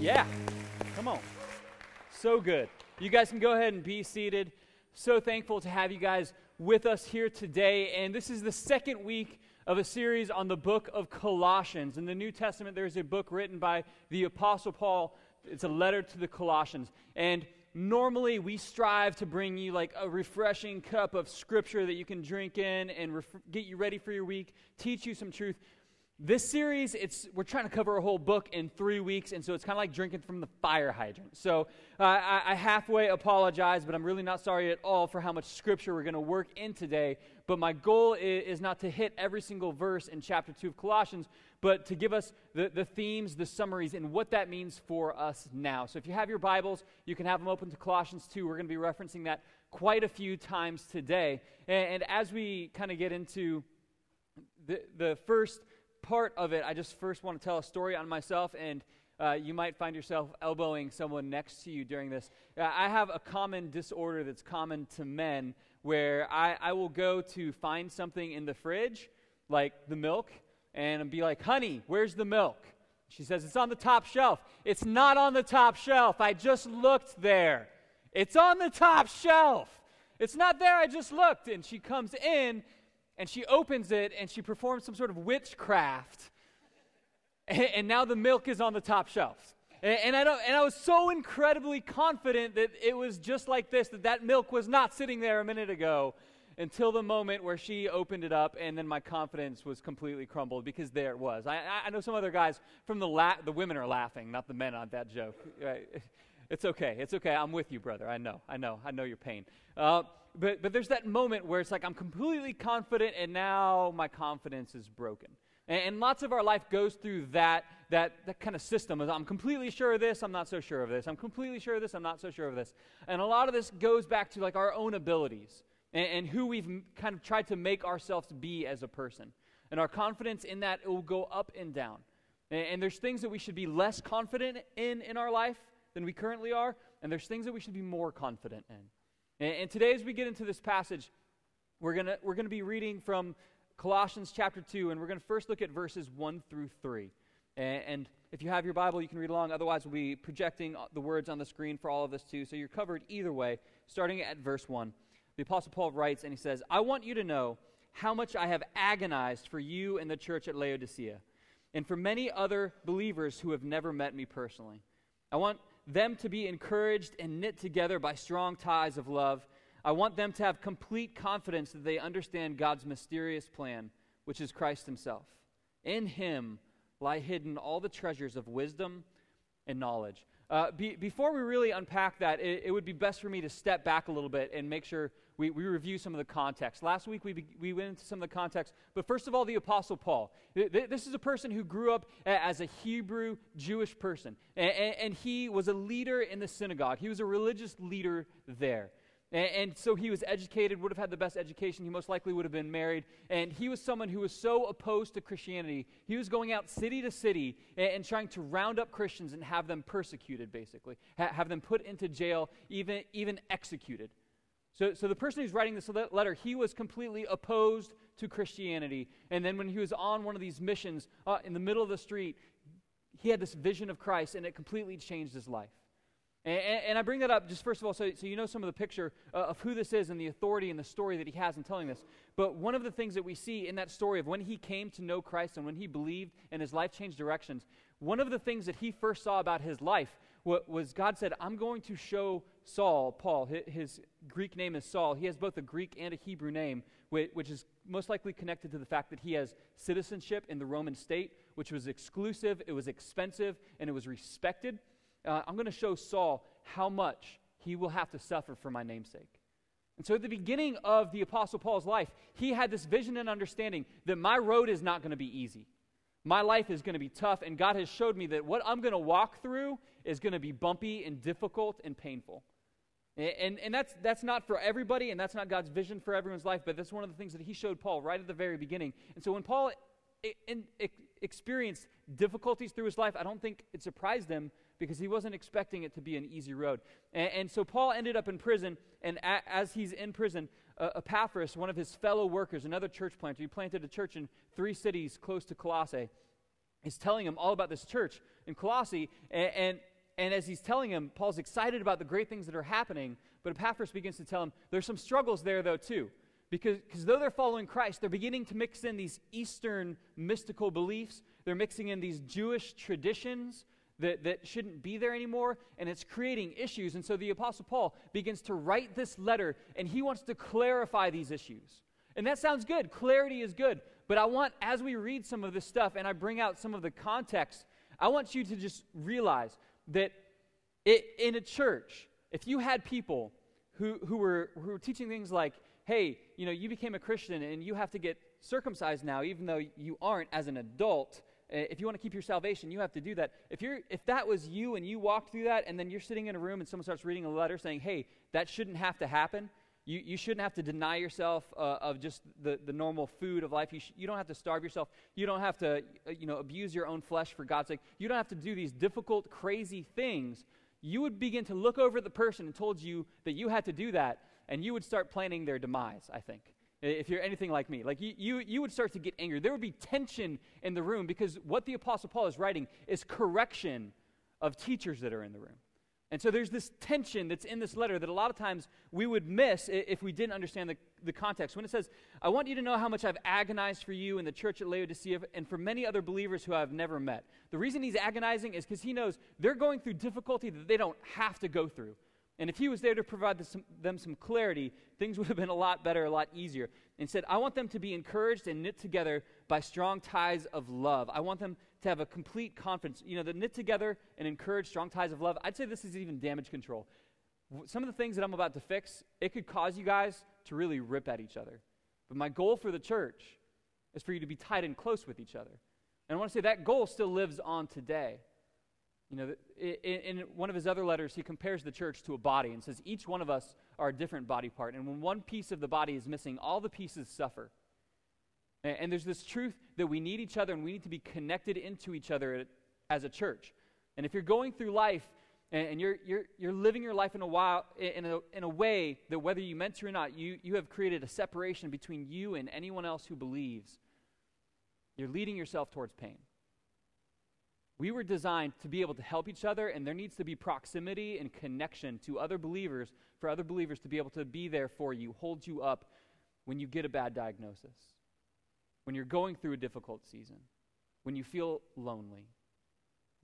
Yeah. Come on. So good. You guys can go ahead and be seated. So thankful to have you guys with us here today. And this is the second week of a series on the book of Colossians. In the New Testament, there's a book written by the Apostle Paul. It's a letter to the Colossians. And normally we strive to bring you like a refreshing cup of scripture that you can drink in and ref- get you ready for your week, teach you some truth. This series, it's we're trying to cover a whole book in three weeks, and so it's kind of like drinking from the fire hydrant. So uh, I, I, halfway apologize, but I'm really not sorry at all for how much scripture we're going to work in today. But my goal is, is, not to hit every single verse in chapter two of Colossians, but to give us the, the themes, the summaries, and what that means for us now. So if you have your Bibles, you can have them open to Colossians two. We're going to be referencing that quite a few times today. And, and as we kind of get into the, the first part of it, I just first want to tell a story on myself, and uh, you might find yourself elbowing someone next to you during this. Uh, I have a common disorder that's common to men where I, I will go to find something in the fridge, like the milk, and be like, honey, where's the milk? She says, It's on the top shelf. It's not on the top shelf. I just looked there. It's on the top shelf. It's not there. I just looked. And she comes in and she opens it and she performs some sort of witchcraft. And, and now the milk is on the top shelf. And, and, I don't, and I was so incredibly confident that it was just like this, that that milk was not sitting there a minute ago until the moment where she opened it up, and then my confidence was completely crumbled because there it was. I, I know some other guys from the la- the women are laughing, not the men on that joke. Right? It's okay. It's okay. I'm with you, brother. I know. I know. I know your pain. Uh, but, but there's that moment where it's like I'm completely confident, and now my confidence is broken. And, and lots of our life goes through that, that, that kind of system. of I'm completely sure of this, I'm not so sure of this. I'm completely sure of this, I'm not so sure of this. And a lot of this goes back to like our own abilities and, and who we've kind of tried to make ourselves be as a person. And our confidence in that, it will go up and down. And, and there's things that we should be less confident in in our life than we currently are, and there's things that we should be more confident in. And, and today, as we get into this passage, we're going we're gonna be reading from Colossians chapter 2, and we're going to first look at verses 1 through 3. And, and if you have your Bible, you can read along. Otherwise, we'll be projecting the words on the screen for all of us too. So you're covered either way, starting at verse 1. The Apostle Paul writes, and he says, I want you to know how much I have agonized for you and the church at Laodicea, and for many other believers who have never met me personally. I want them to be encouraged and knit together by strong ties of love. I want them to have complete confidence that they understand God's mysterious plan, which is Christ Himself. In Him lie hidden all the treasures of wisdom and knowledge. Uh, be, before we really unpack that, it, it, would be best for me to step back a little bit and make sure we, we review some of the context. Last week we, we went into some of the context, but first of all, the Apostle Paul. This is a person who grew up as a Hebrew Jewish person, and, and he was a leader in the synagogue. He was a religious leader there. And, so he was educated, would have had the best education. He most likely would have been married. And he was someone who was so opposed to Christianity. He was going out city to city and, trying to round up Christians and have them persecuted, basically, ha- have them put into jail, even, even executed. So, so the person who's writing this letter, he was completely opposed to Christianity. And then when he was on one of these missions uh, in the middle of the street, he had this vision of Christ, and it completely changed his life. And, and, I bring that up just first of all so, so you know some of the picture uh, of who this is and the authority and the story that he has in telling this. But one of the things that we see in that story of when he came to know Christ and when he believed and his life changed directions, one of the things that he first saw about his life was God said, I'm going to show Saul, Paul, his Greek name is Saul. He has both a Greek and a Hebrew name, which is most likely connected to the fact that he has citizenship in the Roman state, which was exclusive, it was expensive, and it was respected uh, I'm going to show Saul how much he will have to suffer for my namesake. And so at the beginning of the Apostle Paul's life, he had this vision and understanding that my road is not going to be easy. My life is going to be tough, and God has showed me that what I'm going to walk through is going to be bumpy and difficult and painful. And, and, that's, that's not for everybody, and that's not God's vision for everyone's life, but that's one of the things that he showed Paul right at the very beginning. And so when Paul in, in, experienced difficulties through his life, I don't think it surprised him because he wasn't expecting it to be an easy road. And, and so Paul ended up in prison, and a, as he's in prison, uh, Epaphras, one of his fellow workers, another church planter, he planted a church in three cities close to Colossae, is telling him all about this church in Colossae. And, and, and as he's telling him, Paul's excited about the great things that are happening, but Epaphras begins to tell him there's some struggles there, though, too. Because though they're following Christ, they're beginning to mix in these Eastern mystical beliefs, they're mixing in these Jewish traditions that, that shouldn't be there anymore, and it's creating issues. And so the Apostle Paul begins to write this letter, and he wants to clarify these issues. And that sounds good. Clarity is good. But I want, as we read some of this stuff and I bring out some of the context, I want you to just realize that it, in a church, if you had people who, who, were, who were teaching things like, hey, you know, you became a Christian and you have to get circumcised now, even though you aren't as an adult, uh, if you want to keep your salvation, you have to do that. If, you're, if that was you and you walked through that, and then you're sitting in a room and someone starts reading a letter saying, hey, that shouldn't have to happen, you, you shouldn't have to deny yourself uh, of just the, the normal food of life. You, sh- you don't have to starve yourself. You don't have to uh, you know, abuse your own flesh for God's sake. You don't have to do these difficult, crazy things. You would begin to look over at the person and told you that you had to do that, and you would start planning their demise, I think if you're anything like me. Like you, you, you would start to get angry. There would be tension in the room because what the Apostle Paul is writing is correction of teachers that are in the room. And so there's this tension that's in this letter that a lot of times we would miss if we didn't understand the, the context. When it says, I want you to know how much I've agonized for you in the church at Laodicea and for many other believers who I've never met. The reason he's agonizing is because he knows they're going through difficulty that they don't have to go through. And if he was there to provide them some clarity, things would have been a lot better, a lot easier. Instead, I want them to be encouraged and knit together by strong ties of love. I want them to have a complete confidence. You know, the knit together and encourage strong ties of love, I'd say this is even damage control. Some of the things that I'm about to fix, it could cause you guys to really rip at each other. But my goal for the church is for you to be tight and close with each other. And I want to say that goal still lives on today. You know, in, one of his other letters, he compares the church to a body and says each one of us are a different body part. And when one piece of the body is missing, all the pieces suffer. And, and there's this truth that we need each other and we need to be connected into each other as a church. And if you're going through life and, and you're, you're, you're living your life in a, while, in, a, in a way that whether you meant to or not, you, you have created a separation between you and anyone else who believes, you're leading yourself towards pain. We were designed to be able to help each other, and there needs to be proximity and connection to other believers for other believers to be able to be there for you, hold you up when you get a bad diagnosis, when you're going through a difficult season, when you feel lonely.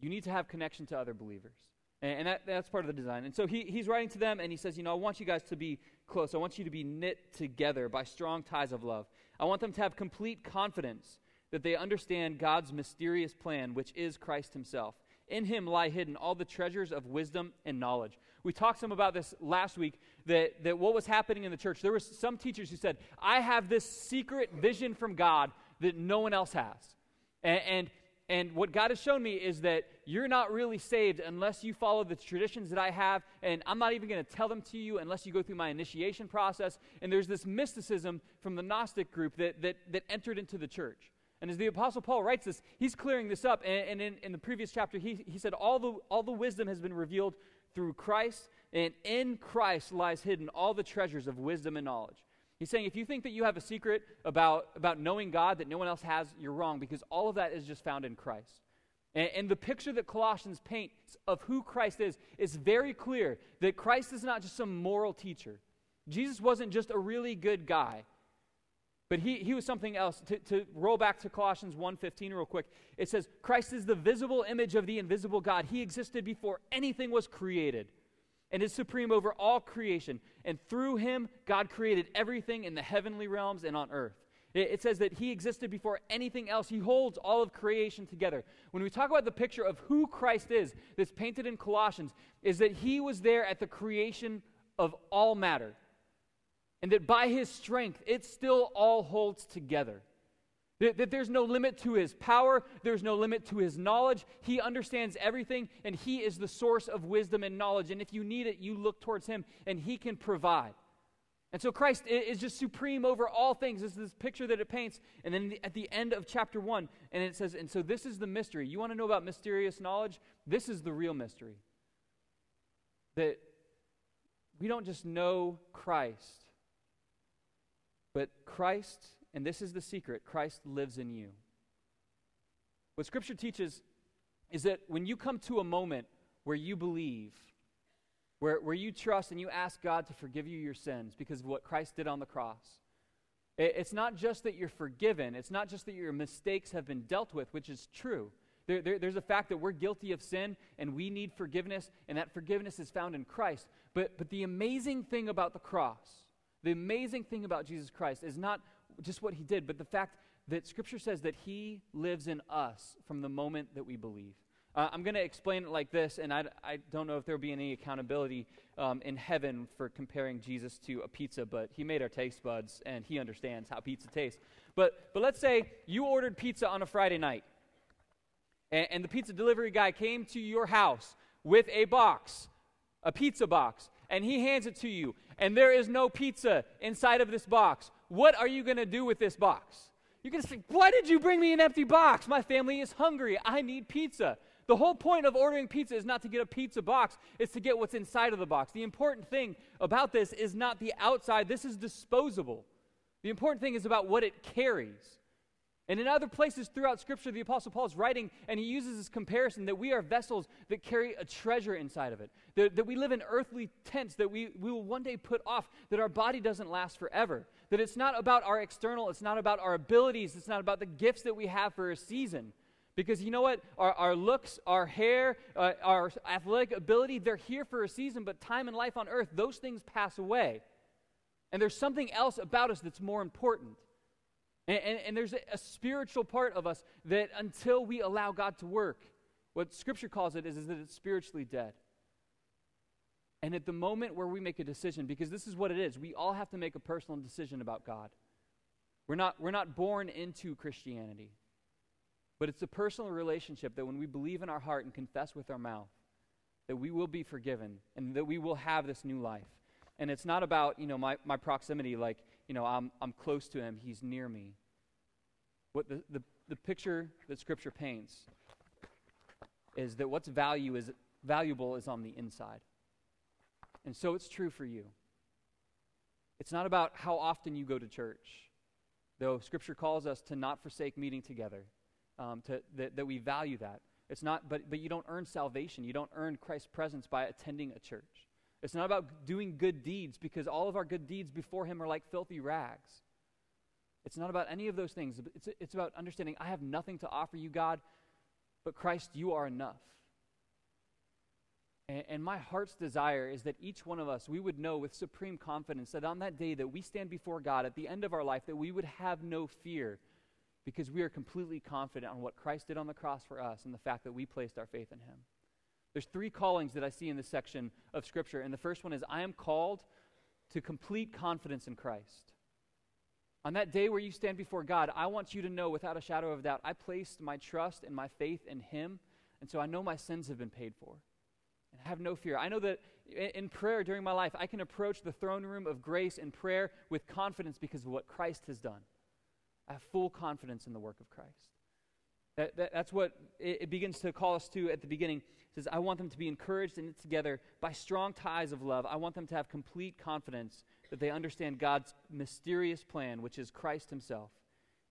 You need to have connection to other believers. And, and that, that's part of the design. And so he, he's writing to them, and he says, You know, I want you guys to be close. I want you to be knit together by strong ties of love. I want them to have complete confidence that they understand God's mysterious plan, which is Christ Himself. In Him lie hidden all the treasures of wisdom and knowledge. We talked some about this last week that, that what was happening in the church, there were some teachers who said, I have this secret vision from God that no one else has. And, and, and what God has shown me is that you're not really saved unless you follow the traditions that I have, and I'm not even going to tell them to you unless you go through my initiation process. And there's this mysticism from the Gnostic group that, that, that entered into the church. And as the Apostle Paul writes this, he's clearing this up. And, and in, in, the previous chapter, he, he said, all the, all the wisdom has been revealed through Christ, and in Christ lies hidden all the treasures of wisdom and knowledge. He's saying, if you think that you have a secret about, about knowing God that no one else has, you're wrong, because all of that is just found in Christ. And, and the picture that Colossians paints of who Christ is is very clear that Christ is not just some moral teacher. Jesus wasn't just a really good guy. But he, he was something else. To, to roll back to Colossians 1.15 real quick, it says, Christ is the visible image of the invisible God. He existed before anything was created and is supreme over all creation. And through him, God created everything in the heavenly realms and on earth. It, it says that he existed before anything else. He holds all of creation together. When we talk about the picture of who Christ is that's painted in Colossians, is that he was there at the creation of all matter and that by his strength, it still all holds together. That, that, there's no limit to his power, there's no limit to his knowledge. He understands everything, and he is the source of wisdom and knowledge. And if you need it, you look towards him, and he can provide. And so Christ is just supreme over all things. This is this picture that it paints. And then at the end of chapter 1, and it says, And so this is the mystery. You want to know about mysterious knowledge? This is the real mystery. That we don't just know Christ but Christ, and this is the secret Christ lives in you. What Scripture teaches is that when you come to a moment where you believe, where, where you trust and you ask God to forgive you your sins because of what Christ did on the cross. It, it's not just that you're forgiven, it's not just that your mistakes have been dealt with, which is true. There, there, there's a fact that we're guilty of sin and we need forgiveness, and that forgiveness is found in Christ. But, but the amazing thing about the cross, the amazing thing about Jesus Christ is not just what he did, but the fact that Scripture says that he lives in us from the moment that we believe. Uh, I'm going to explain it like this, and I, I don't know if there'll be any accountability um, in heaven for comparing Jesus to a pizza, but he made our taste buds, and he understands how pizza tastes. But, but let's say you ordered pizza on a Friday night, and, and the pizza delivery guy came to your house with a box, a pizza box, and he hands it to you, and there is no pizza inside of this box. What are you going to do with this box? You're going to say, Why did you bring me an empty box? My family is hungry. I need pizza. The whole point of ordering pizza is not to get a pizza box, it's to get what's inside of the box. The important thing about this is not the outside, this is disposable. The important thing is about what it carries. And in other places throughout Scripture, the Apostle Paul is writing, and he uses this comparison that we are vessels that carry a treasure inside of it, that, that we live in earthly tents that we, we will one day put off, that our body doesn't last forever, that it's not about our external, it's not about our abilities, it's not about the gifts that we have for a season. Because you know what? Our, our looks, our hair, uh, our athletic ability, they're here for a season, but time and life on earth, those things pass away. And there's something else about us that's more important. And, and, and there's a, a, spiritual part of us that until we allow God to work, what Scripture calls it is, is that it's spiritually dead. And at the moment where we make a decision, because this is what it is, we all have to make a personal decision about God. We're not, we're not born into Christianity. But it's a personal relationship that when we believe in our heart and confess with our mouth, that we will be forgiven and that we will have this new life. And it's not about, you know, my, my proximity, like, you know, I'm, I'm close to him, he's near me. What the, the, the picture that Scripture paints is that what's value is, valuable is on the inside. And so it's true for you. It's not about how often you go to church, though Scripture calls us to not forsake meeting together um, to, that, that we value that. It's not, but, but you don't earn salvation. You don't earn Christ's presence by attending a church. It's not about doing good deeds because all of our good deeds before Him are like filthy rags. It's not about any of those things. It's, it's about understanding I have nothing to offer you, God, but Christ, you are enough. And, and my heart's desire is that each one of us, we would know with supreme confidence that on that day that we stand before God at the end of our life, that we would have no fear because we are completely confident on what Christ did on the cross for us and the fact that we placed our faith in him. There's three callings that I see in this section of Scripture. And the first one is I am called to complete confidence in Christ. On that day where you stand before God, I want you to know without a shadow of doubt, I placed my trust and my faith in Him. And so I know my sins have been paid for. And I have no fear. I know that in prayer during my life, I can approach the throne room of grace in prayer with confidence because of what Christ has done. I have full confidence in the work of Christ. That, that, that's what it, it, begins to call us to at the beginning. It says, I want them to be encouraged and knit together by strong ties of love. I want them to have complete confidence that they understand God's mysterious plan, which is Christ Himself.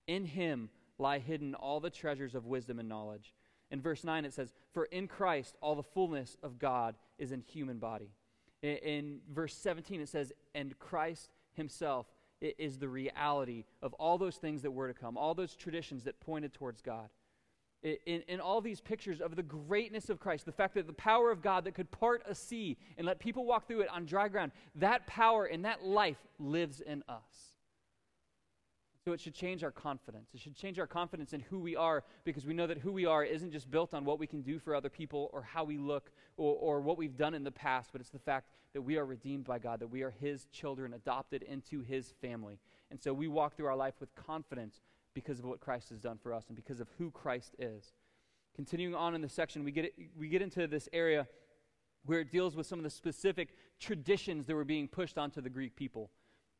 In Him lie hidden all the treasures of wisdom and knowledge. In verse 9, it says, For in Christ all the fullness of God is in human body. In, in verse 17, it says, And Christ Himself is the reality of all those things that were to come, all those traditions that pointed towards God. In, in, all these pictures of the greatness of Christ, the fact that the power of God that could part a sea and let people walk through it on dry ground, that power and that life lives in us. So it should change our confidence. It should change our confidence in who we are because we know that who we are isn't just built on what we can do for other people or how we look or, or what we've done in the past, but it's the fact that we are redeemed by God, that we are His children, adopted into His family. And so we walk through our life with confidence because of what Christ has done for us and because of who Christ is. Continuing on in the section, we get, we get into this area where it deals with some of the specific traditions that were being pushed onto the Greek people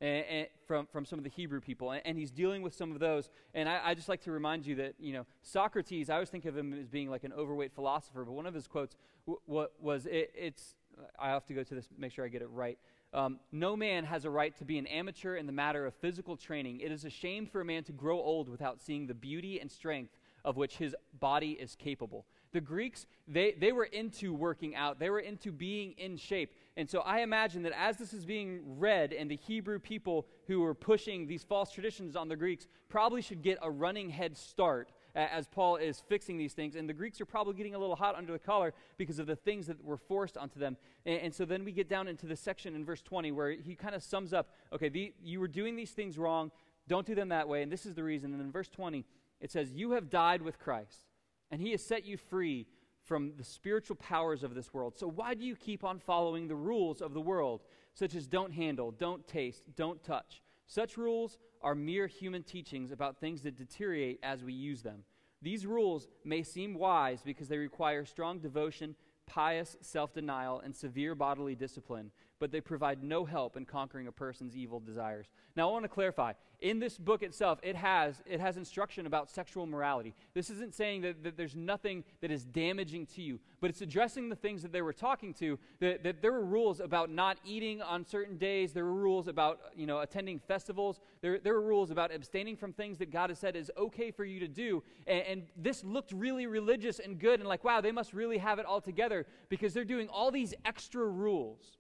and, and from, from some of the Hebrew people. And, and, he's dealing with some of those. And I, I, just like to remind you that, you know, Socrates, I always think of him as being like an overweight philosopher, but one of his quotes w- was, it, it's, I have to go to this, make sure I get it right. Um, no man has a right to be an amateur in the matter of physical training. It is a shame for a man to grow old without seeing the beauty and strength of which his body is capable. The Greeks, they, they were into working out, they were into being in shape. And so I imagine that as this is being read, and the Hebrew people who were pushing these false traditions on the Greeks probably should get a running head start as Paul is fixing these things. And the Greeks are probably getting a little hot under the collar because of the things that were forced onto them. And, and so then we get down into the section in verse 20 where he kind of sums up okay, the, you were doing these things wrong. Don't do them that way. And this is the reason. And in verse 20, it says, You have died with Christ, and he has set you free from the spiritual powers of this world. So why do you keep on following the rules of the world, such as don't handle, don't taste, don't touch? Such rules are mere human teachings about things that deteriorate as we use them. These rules may seem wise because they require strong devotion, pious self denial, and severe bodily discipline, but they provide no help in conquering a person's evil desires. Now, I want to clarify. In this book itself, it has, it has instruction about sexual morality. This isn't saying that, that there's nothing that is damaging to you, but it's addressing the things that they were talking to, that, that there were rules about not eating on certain days. There were rules about, you know, attending festivals. There, there were rules about abstaining from things that God has said is okay for you to do. And, and this looked really religious and good and like, wow, they must really have it all together because they're doing all these extra rules.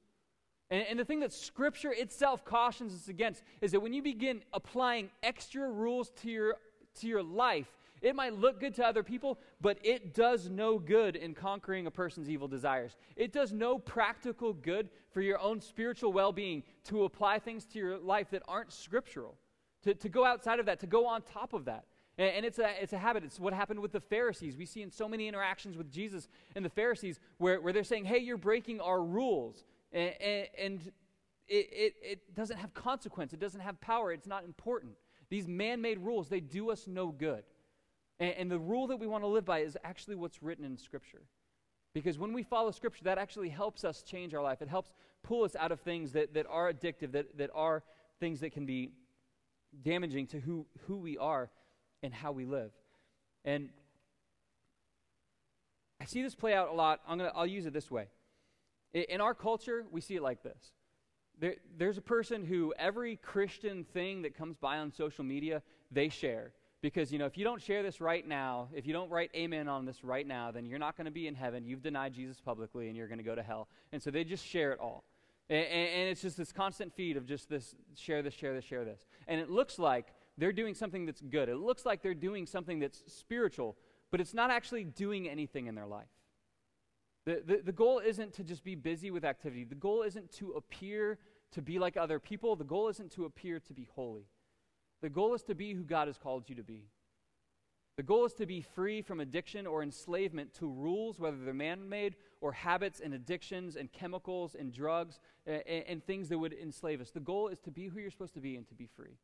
And, and, the thing that Scripture itself cautions us against is that when you begin applying extra rules to your, to your life, it might look good to other people, but it does no good in conquering a person's evil desires. It does no practical good for your own spiritual well being to apply things to your life that aren't scriptural, to, to go outside of that, to go on top of that. And, and it's, a, it's a habit. It's what happened with the Pharisees. We see in so many interactions with Jesus and the Pharisees where, where they're saying, hey, you're breaking our rules and, and it, it, it doesn't have consequence, it doesn't have power, it's not important. These man made rules, they do us no good. And, and the rule that we want to live by is actually what's written in Scripture. Because when we follow Scripture, that actually helps us change our life. It helps pull us out of things that, that are addictive, that, that are things that can be damaging to who, who we are and how we live. And I see this play out a lot. I'm gonna, I'll use it this way. In our culture, we see it like this. There, there's a person who every Christian thing that comes by on social media, they share. Because, you know, if you don't share this right now, if you don't write amen on this right now, then you're not going to be in heaven. You've denied Jesus publicly and you're going to go to hell. And so they just share it all. And, and, it's just this constant feed of just this share this, share this, share this. And it looks like they're doing something that's good. It looks like they're doing something that's spiritual, but it's not actually doing anything in their life. The, the, the goal isn't to just be busy with activity. The goal isn't to appear to be like other people. The goal isn't to appear to be holy. The goal is to be who God has called you to be. The goal is to be free from addiction or enslavement to rules, whether they're man made or habits and addictions and chemicals and drugs and, and, things that would enslave us. The goal is to be who you're supposed to be and to be free.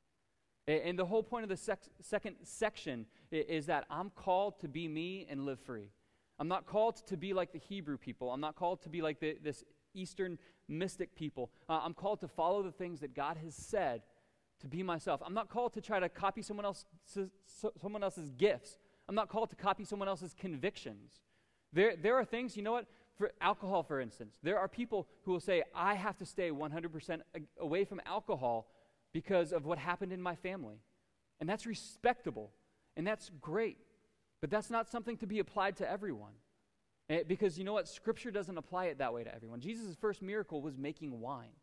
And, the whole point of the sec- second section is that I'm called to be me and live free. I'm not called to be like the Hebrew people. I'm not called to be like the, this Eastern mystic people. Uh, I'm called to follow the things that God has said to be myself. I'm not called to try to copy someone, else, someone else's gifts. I'm not called to copy someone else's convictions. There, there are things, you know what? For alcohol, for instance, there are people who will say, I have to stay 100% away from alcohol because of what happened in my family. And that's respectable, and that's great. But that's not something to be applied to everyone. Eh, because you know what? Scripture doesn't apply it that way to everyone. Jesus' first miracle was making wine.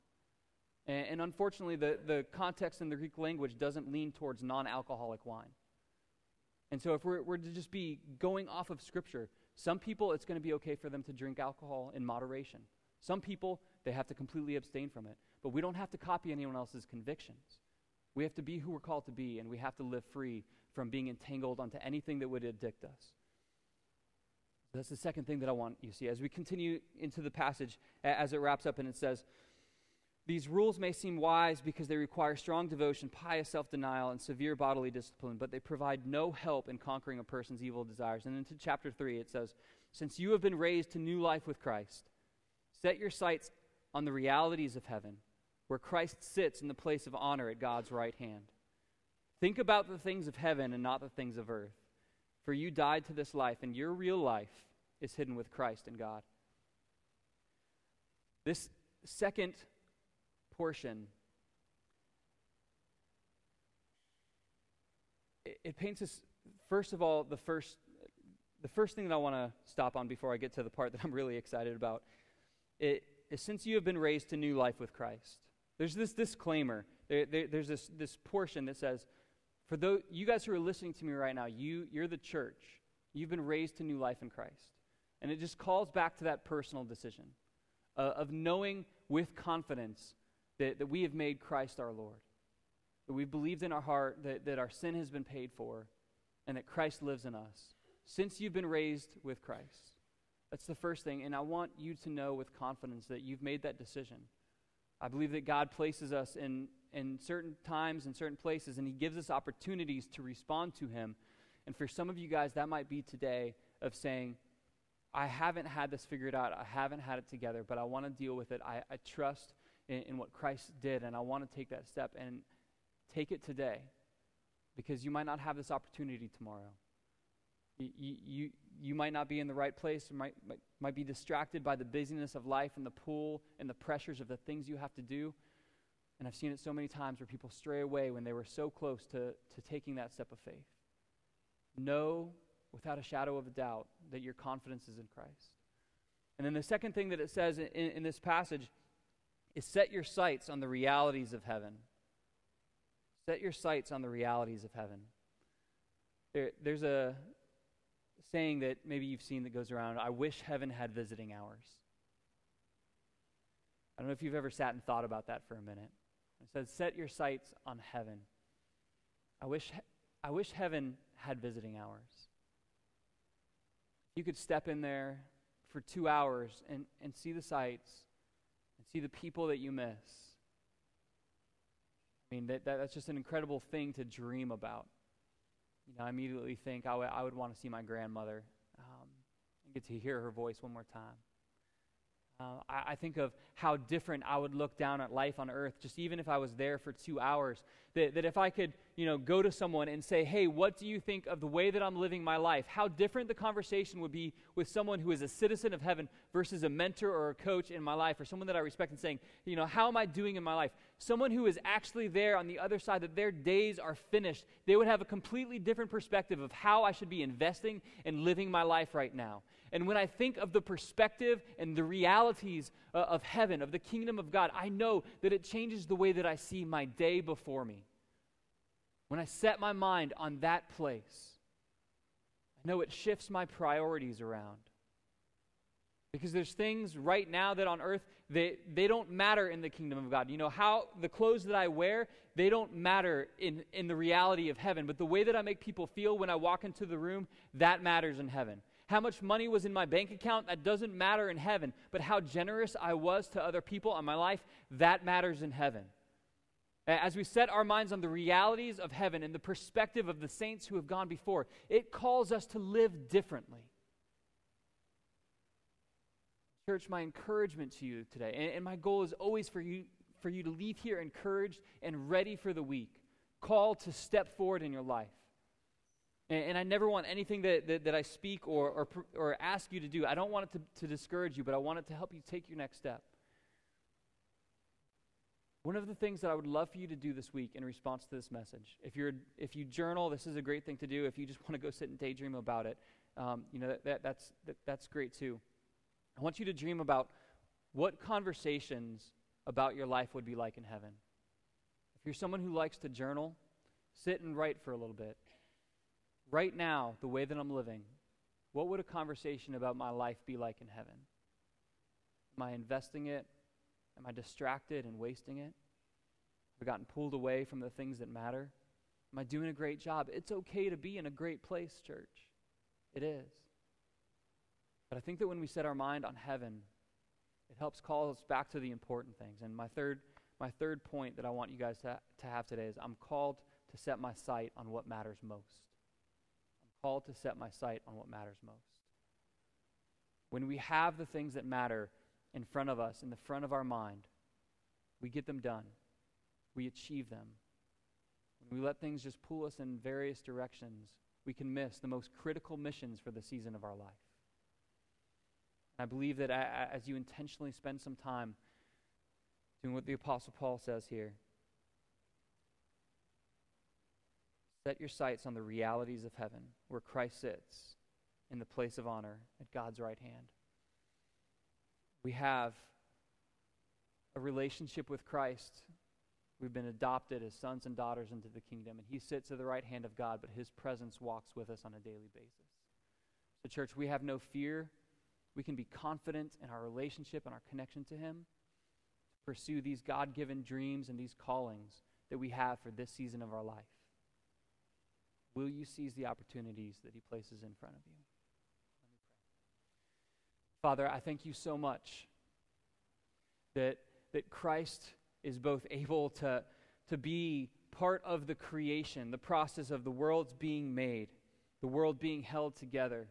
And, and unfortunately, the, the context in the Greek language doesn't lean towards non alcoholic wine. And so, if we're, we're to just be going off of Scripture, some people, it's going to be okay for them to drink alcohol in moderation. Some people, they have to completely abstain from it. But we don't have to copy anyone else's convictions. We have to be who we're called to be, and we have to live free from being entangled onto anything that would addict us. That's the second thing that I want you to see. As we continue into the passage, as it wraps up, and it says, These rules may seem wise because they require strong devotion, pious self denial, and severe bodily discipline, but they provide no help in conquering a person's evil desires. And into chapter 3, it says, Since you have been raised to new life with Christ, set your sights on the realities of heaven, where Christ sits in the place of honor at God's right hand. Think about the things of heaven and not the things of earth. For you died to this life, and your real life is hidden with Christ in God. This second portion, it, it paints us, first of all, the first, the first thing that I want to stop on before I get to the part that I'm really excited about it, is since you have been raised to new life with Christ. There's this disclaimer. There, there, there's this, this portion that says, for those, you guys who are listening to me right now, you, you're the church. You've been raised to new life in Christ. And it just calls back to that personal decision uh, of knowing with confidence that, that we have made Christ our Lord. That we've believed in our heart that, that our sin has been paid for and that Christ lives in us. Since you've been raised with Christ. That's the first thing. And I want you to know with confidence that you've made that decision. I believe that God places us in, in certain times and certain places, and He gives us opportunities to respond to Him. And for some of you guys, that might be today of saying, I haven't had this figured out. I haven't had it together, but I want to deal with it. I, I trust in, in what Christ did, and I want to take that step and take it today because you might not have this opportunity tomorrow. You, you, you might not be in the right place, might, might, might be distracted by the busyness of life and the pull and the pressures of the things you have to do. And I've seen it so many times where people stray away when they were so close to, to taking that step of faith. Know without a shadow of a doubt that your confidence is in Christ. And then the second thing that it says in, in this passage is set your sights on the realities of heaven. Set your sights on the realities of heaven. There, there's a, saying that maybe you've seen that goes around I wish heaven had visiting hours. I don't know if you've ever sat and thought about that for a minute. It says, Set your sights on heaven. I wish, I wish heaven had visiting hours. You could step in there for two hours and, and see the sights and see the people that you miss. I mean, that, that, that's just an incredible thing to dream about you know, I immediately think I, w- I would want to see my grandmother um, and get to hear her voice one more time. Uh, I, I, think of how different I would look down at life on earth, just even if I was there for two hours. That, that if I could, you know, go to someone and say, hey, what do you think of the way that I'm living my life? How different the conversation would be with someone who is a citizen of heaven versus a mentor or a coach in my life, or someone that I respect and saying, you know, how am I doing in my life? Someone who is actually there on the other side, that their days are finished, they would have a completely different perspective of how I should be investing and living my life right now. And when I think of the perspective and the realities uh, of heaven, of the kingdom of God, I know that it changes the way that I see my day before me. When I set my mind on that place, I know it shifts my priorities around. Because there's things right now that on earth, they, they don't matter in the kingdom of God. You know, how the clothes that I wear, they don't matter in, in the reality of heaven. But the way that I make people feel when I walk into the room, that matters in heaven. How much money was in my bank account, that doesn't matter in heaven. But how generous I was to other people in my life, that matters in heaven. As we set our minds on the realities of heaven and the perspective of the saints who have gone before, it calls us to live differently. Church, my encouragement to you today, and, and my goal is always for you, for you to leave here encouraged and ready for the week, called to step forward in your life. And, and I never want anything that, that, that I speak or, or, or ask you to do, I don't want it to, to discourage you, but I want it to help you take your next step. One of the things that I would love for you to do this week in response to this message, if, you're, if you journal, this is a great thing to do. If you just want to go sit and daydream about it, um, you know, that, that, that's, that, that's great too. I want you to dream about what conversations about your life would be like in heaven. If you're someone who likes to journal, sit and write for a little bit right now, the way that I'm living, what would a conversation about my life be like in heaven? Am I investing it? Am I distracted and wasting it? Have I gotten pulled away from the things that matter? Am I doing a great job? It's okay to be in a great place, church. It is. But I think that when we set our mind on heaven, it helps call us back to the important things. And my third, my third point that I want you guys to, to have today is I'm called to set my sight on what matters most I'm called to set my sight on what matters most. When we have the things that matter in front of us, in the front of our mind, we get them done. We achieve them. When we let things just pull us in various directions, we can miss the most critical missions for the season of our life. I believe that as you intentionally spend some time doing what the Apostle Paul says here, Set your sights on the realities of heaven, where Christ sits, in the place of honor at God's right hand. We have a relationship with Christ. We've been adopted as sons and daughters into the kingdom, and He sits at the right hand of God, but His presence walks with us on a daily basis. So, church, we have no fear. We can be confident in our relationship and our connection to Him, to pursue these God given dreams and these callings that we have for this season of our life. Will you seize the opportunities that He places in front of you? Father, I thank you so much that, that Christ is both able to, to be part of the creation, the process of the world's being made, the world being held together,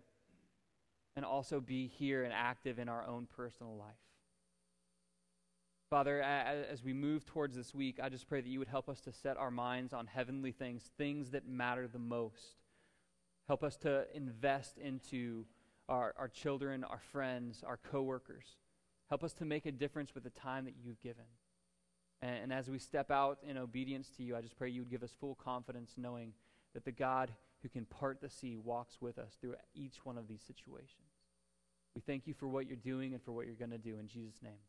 and also be here and active in our own personal life. Father, as we move towards this week, I just pray that you would help us to set our minds on heavenly things, things that matter the most. Help us to invest into our, our children, our friends, our coworkers. Help us to make a difference with the time that you've given. And, and as we step out in obedience to you, I just pray you would give us full confidence knowing that the God who can part the sea walks with us through each one of these situations. We thank you for what you're doing and for what you're going to do. In Jesus' name.